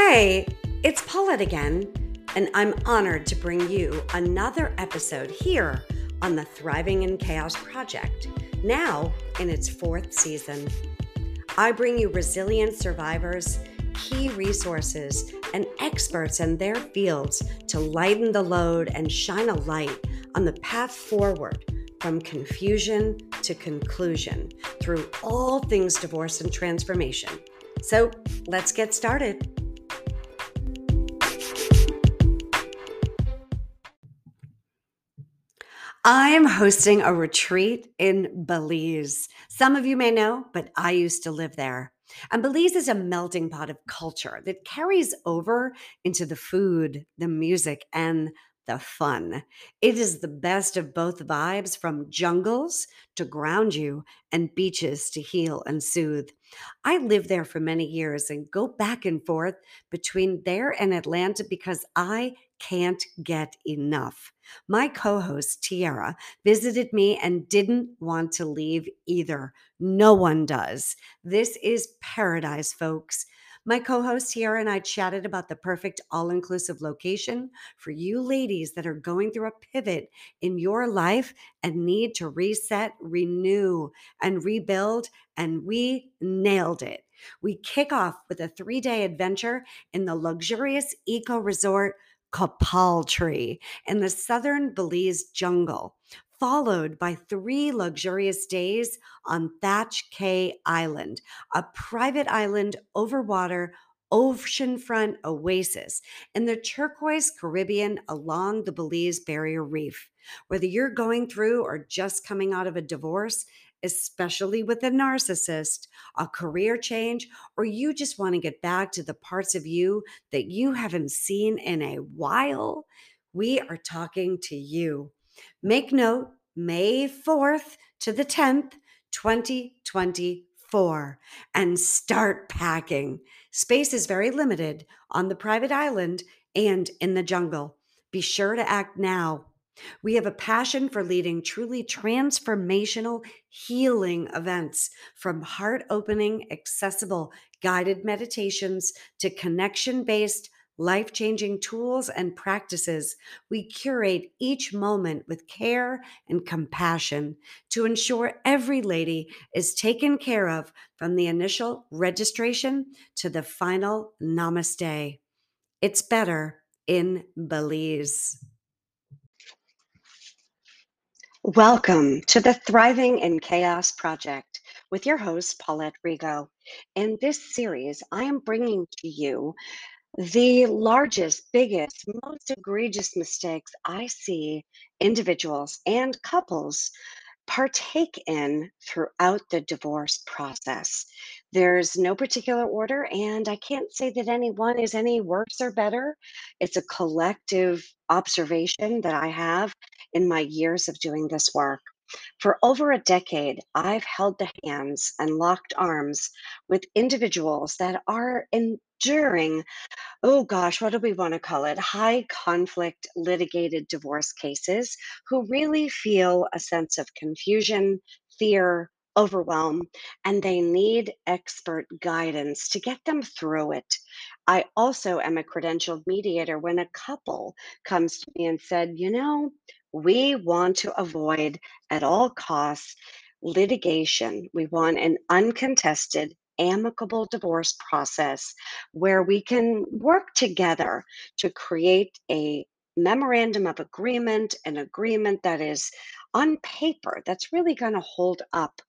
Hey, it's Paulette again, and I'm honored to bring you another episode here on the Thriving in Chaos Project, now in its fourth season. I bring you resilient survivors, key resources, and experts in their fields to lighten the load and shine a light on the path forward from confusion to conclusion through all things divorce and transformation. So let's get started. I am hosting a retreat in Belize. Some of you may know, but I used to live there. And Belize is a melting pot of culture that carries over into the food, the music, and the fun. It is the best of both vibes from jungles to ground you and beaches to heal and soothe. I lived there for many years and go back and forth between there and Atlanta because I can't get enough. My co host, Tiara, visited me and didn't want to leave either. No one does. This is paradise, folks. My co host Tiara and I chatted about the perfect all inclusive location for you ladies that are going through a pivot in your life and need to reset, renew, and rebuild. And we nailed it. We kick off with a three day adventure in the luxurious eco resort Copal Tree in the southern Belize jungle, followed by three luxurious days on Thatch Caye Island, a private island over water oceanfront oasis in the turquoise Caribbean along the Belize Barrier Reef. Whether you're going through or just coming out of a divorce, especially with a narcissist, a career change, or you just want to get back to the parts of you that you haven't seen in a while, we are talking to you. Make note May 4th to the 10th, 2024, and start packing. Space is very limited on the private island and in the jungle. Be sure to act now we have a passion for leading truly transformational healing events from heart opening, accessible guided meditations to connection based, life changing tools and practices. We curate each moment with care and compassion to ensure every lady is taken care of from the initial registration to the final namaste. It's better in Belize. Welcome to the Thriving in Chaos Project with your host, Paulette Rigo. In this series, I am bringing to you the largest, biggest, most egregious mistakes I see individuals and couples partake in throughout the divorce process. There's no particular order, and I can't say that any one is any worse or better. It's a collective observation that I have in my years of doing this work. For over a decade, I've held the hands and locked arms with individuals that are enduring oh gosh, what do we want to call it? High conflict litigated divorce cases who really feel a sense of confusion, fear, overwhelm, and they need expert guidance to get them through it. I also am a credentialed mediator when a couple comes to me and said, you know, we want to avoid at all costs litigation. We want an uncontested amicable divorce process where we can work together to create a memorandum of agreement, an agreement that is on paper that's really going to hold up,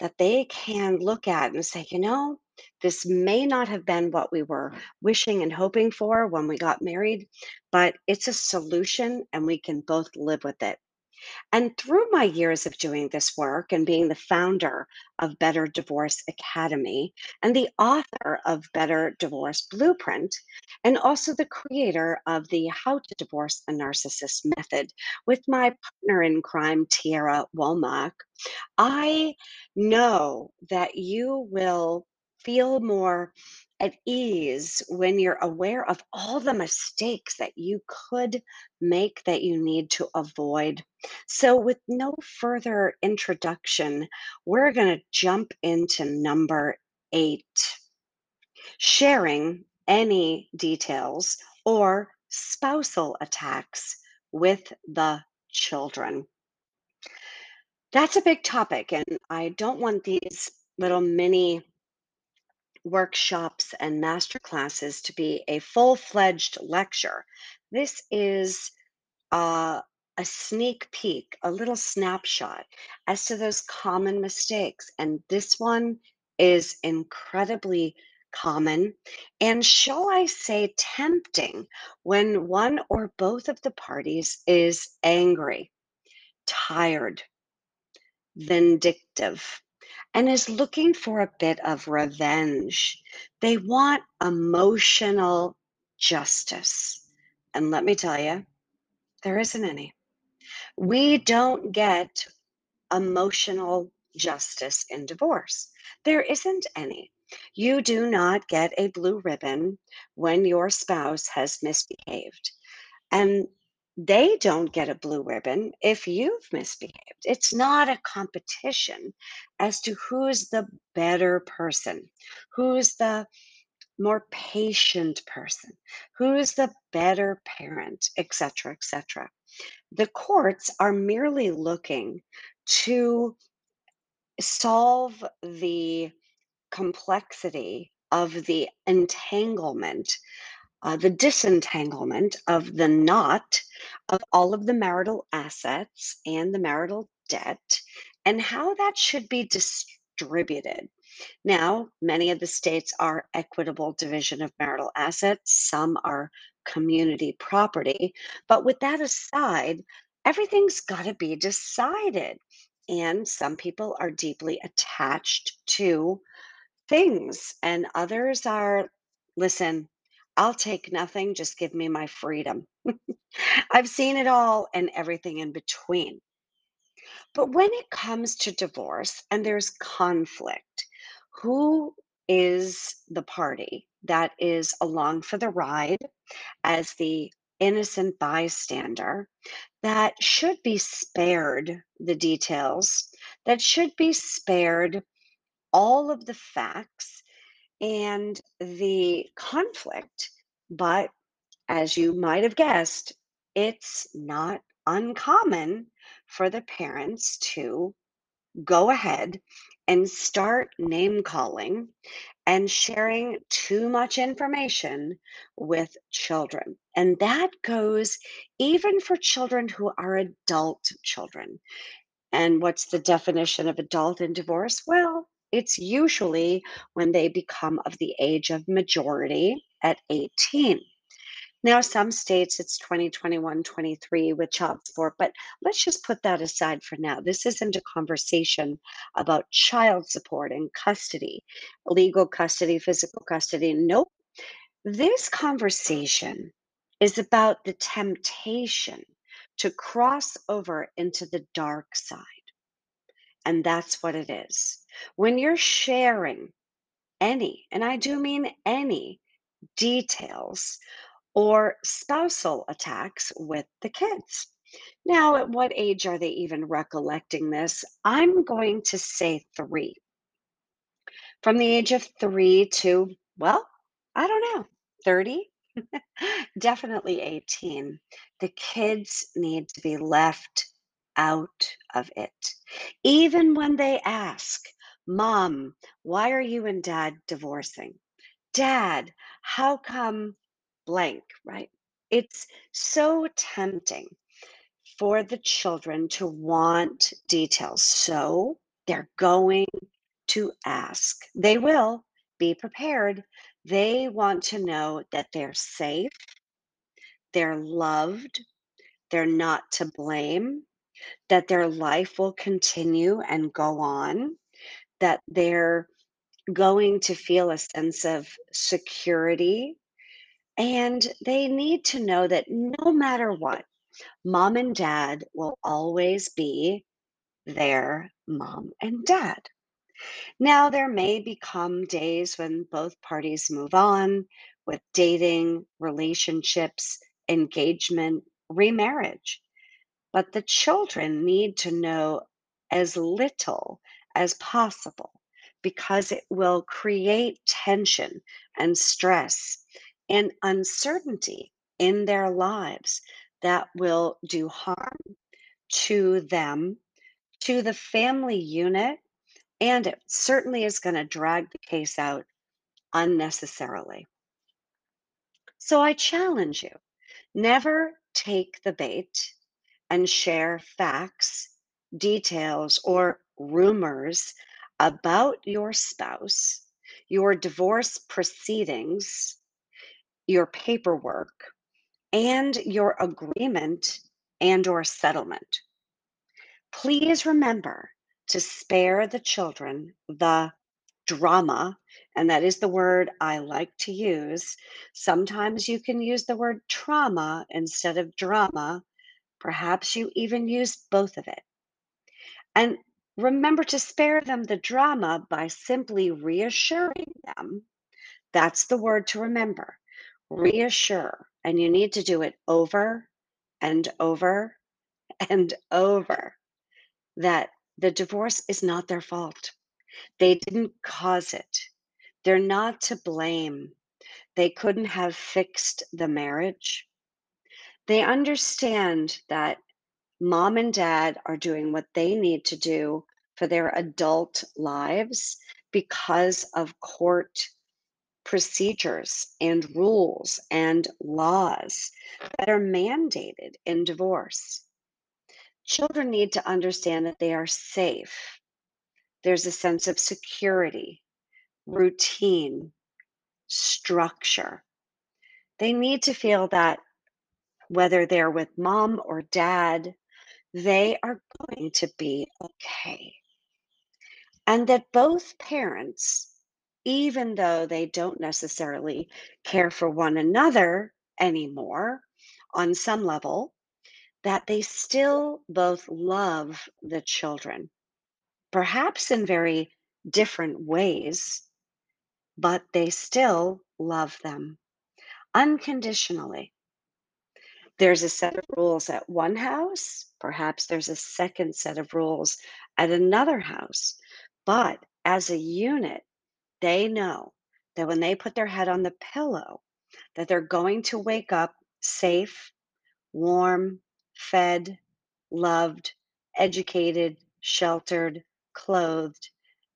that they can look at and say, you know, this may not have been what we were wishing and hoping for when we got married, but it's a solution and we can both live with it. And through my years of doing this work and being the founder of Better Divorce Academy and the author of Better Divorce Blueprint, and also the creator of the How to Divorce a Narcissist method with my partner in crime, Tiara Womack, I know that you will feel more at ease when you're aware of all the mistakes that you could make that you need to avoid. So, with no further introduction, we're going to jump into number eight sharing any details or spousal attacks with the children. That's a big topic, and I don't want these little mini workshops and master classes to be a full fledged lecture. This is uh, a sneak peek, a little snapshot as to those common mistakes. And this one is incredibly common and, shall I say, tempting when one or both of the parties is angry, tired, vindictive, and is looking for a bit of revenge. They want emotional justice. And let me tell you, there isn't any. We don't get emotional justice in divorce. There isn't any. You do not get a blue ribbon when your spouse has misbehaved. And they don't get a blue ribbon if you've misbehaved. It's not a competition as to who's the better person, who's the more patient person, who's the better parent, etc., etc. The courts are merely looking to solve the complexity of the entanglement uh, the disentanglement of the knot of all of the marital assets and the marital debt and how that should be distributed. Now, many of the states are equitable division of marital assets, some are community property. But with that aside, everything's got to be decided. And some people are deeply attached to things, and others are, listen, I'll take nothing, just give me my freedom. I've seen it all and everything in between. But when it comes to divorce and there's conflict, who is the party that is along for the ride as the innocent bystander that should be spared the details, that should be spared all of the facts and the conflict. But as you might have guessed, it's not uncommon for the parents to go ahead and start name calling and sharing too much information with children. And that goes even for children who are adult children. And what's the definition of adult in divorce? Well, it's usually when they become of the age of majority at 18. Now, some states it's 20, 21, 23 with child support, but let's just put that aside for now. This isn't a conversation about child support and custody, legal custody, physical custody. Nope. This conversation is about the temptation to cross over into the dark side. And that's what it is. When you're sharing any, and I do mean any, details or spousal attacks with the kids. Now, at what age are they even recollecting this? I'm going to say three. From the age of three to, well, I don't know, 30? Definitely 18. The kids need to be left out of it. Even when they ask, Mom, why are you and dad divorcing? Dad, how come blank, right? It's so tempting for the children to want details. So they're going to ask. They will be prepared. They want to know that they're safe, they're loved, they're not to blame, that their life will continue and go on, that they're going to feel a sense of security. And they need to know that no matter what, mom and dad will always be their mom and dad. Now, there may become days when both parties move on with dating, relationships, engagement, remarriage. But the children need to know as little as possible because it will create tension and stress and uncertainty in their lives that will do harm to them, to the family unit, and it certainly is going to drag the case out unnecessarily. So I challenge you never take the bait and share facts, details, or rumors about your spouse, your divorce proceedings, your paperwork, and your agreement and or settlement. Please remember to spare the children the drama, and that is the word I like to use. Sometimes you can use the word trauma instead of drama. Perhaps you even use both of it. And remember to spare them the drama by simply reassuring them. That's the word to remember. Reassure. And you need to do it over and over and over that the divorce is not their fault. They didn't cause it. They're not to blame. They couldn't have fixed the marriage. They understand that mom and dad are doing what they need to do for their adult lives because of court procedures and rules and laws that are mandated in divorce. Children need to understand that they are safe. There's a sense of security, routine, structure. They need to feel that whether they're with mom or dad, they are going to be okay. And that both parents, even though they don't necessarily care for one another anymore on some level, that they still both love the children, perhaps in very different ways, but they still love them unconditionally. There's a set of rules at one house, perhaps there's a second set of rules at another house, but as a unit, they know that when they put their head on the pillow, that they're going to wake up safe, warm, fed, loved, educated, sheltered, clothed,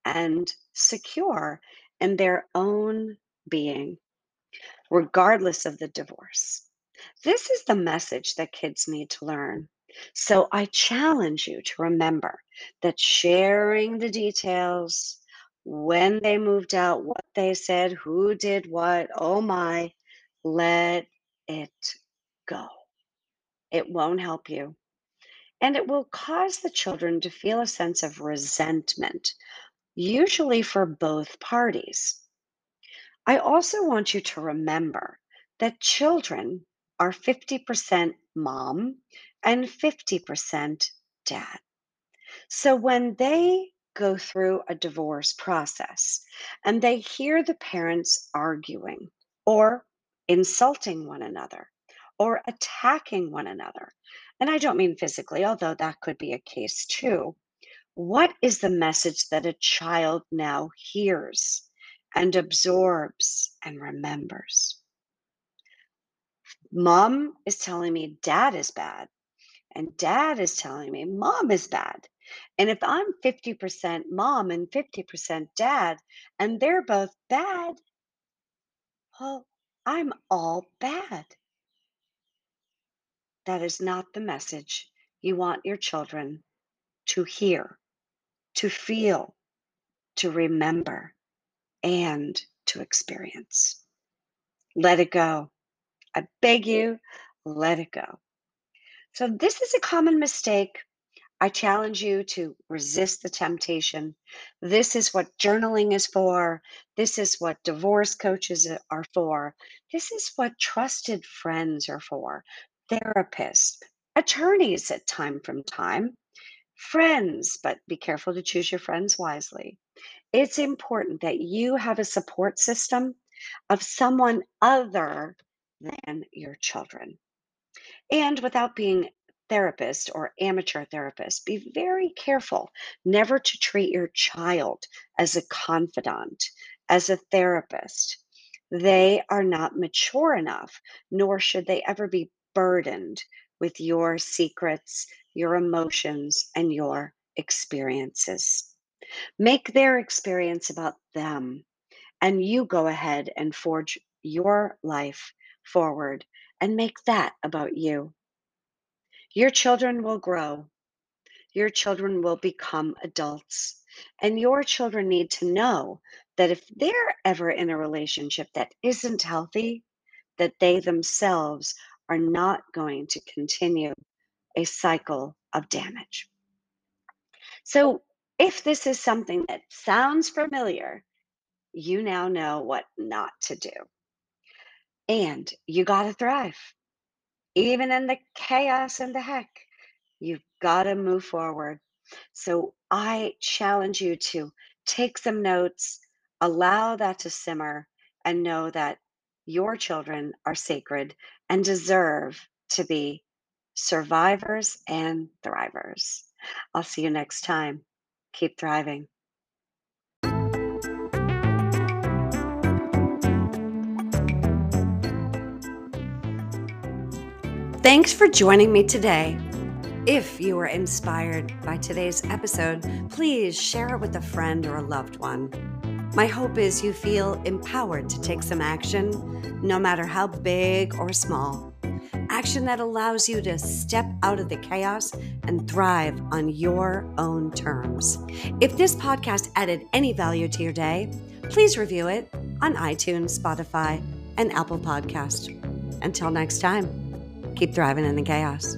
and secure in their own being, regardless of the divorce. This is the message that kids need to learn. So I challenge you to remember that sharing the details, when they moved out, what they said, who did what, oh my, let it go. It won't help you. And it will cause the children to feel a sense of resentment, usually for both parties. I also want you to remember that children are 50% mom and 50% dad. So when they go through a divorce process and they hear the parents arguing or insulting one another or attacking one another, and I don't mean physically, although that could be a case too. What is the message that a child now hears and absorbs and remembers? Mom is telling me dad is bad, and dad is telling me mom is bad. And if I'm 50% mom and 50% dad, and they're both bad, well, I'm all bad. That is not the message you want your children to hear, to feel, to remember, and to experience. Let it go. I beg you, let it go. So, this is a common mistake. I challenge you to resist the temptation. This is what journaling is for. This is what divorce coaches are for. This is what trusted friends are for, therapists, attorneys at time from time, friends, but be careful to choose your friends wisely. It's important that you have a support system of someone other than your children. And without being therapist or amateur therapist, be very careful never to treat your child as a confidant, as a therapist. They are not mature enough, nor should they ever be burdened with your secrets, your emotions, and your experiences. Make their experience about them, and you go ahead and forge your life forward and make that about you. Your children will grow. Your children will become adults. And your children need to know that if they're ever in a relationship that isn't healthy, that they themselves are not going to continue a cycle of damage. So, if this is something that sounds familiar, you now know what not to do. And you got to thrive. Even in the chaos and the heck, you've got to move forward. So I challenge you to take some notes, allow that to simmer, and know that your children are sacred and deserve to be survivors and thrivers. I'll see you next time. Keep thriving. Thanks for joining me today. If you were inspired by today's episode, please share it with a friend or a loved one. My hope is you feel empowered to take some action, no matter how big or small. Action that allows you to step out of the chaos and thrive on your own terms. If this podcast added any value to your day, please review it on iTunes, Spotify, and Apple Podcast. Until next time, keep thriving in the chaos.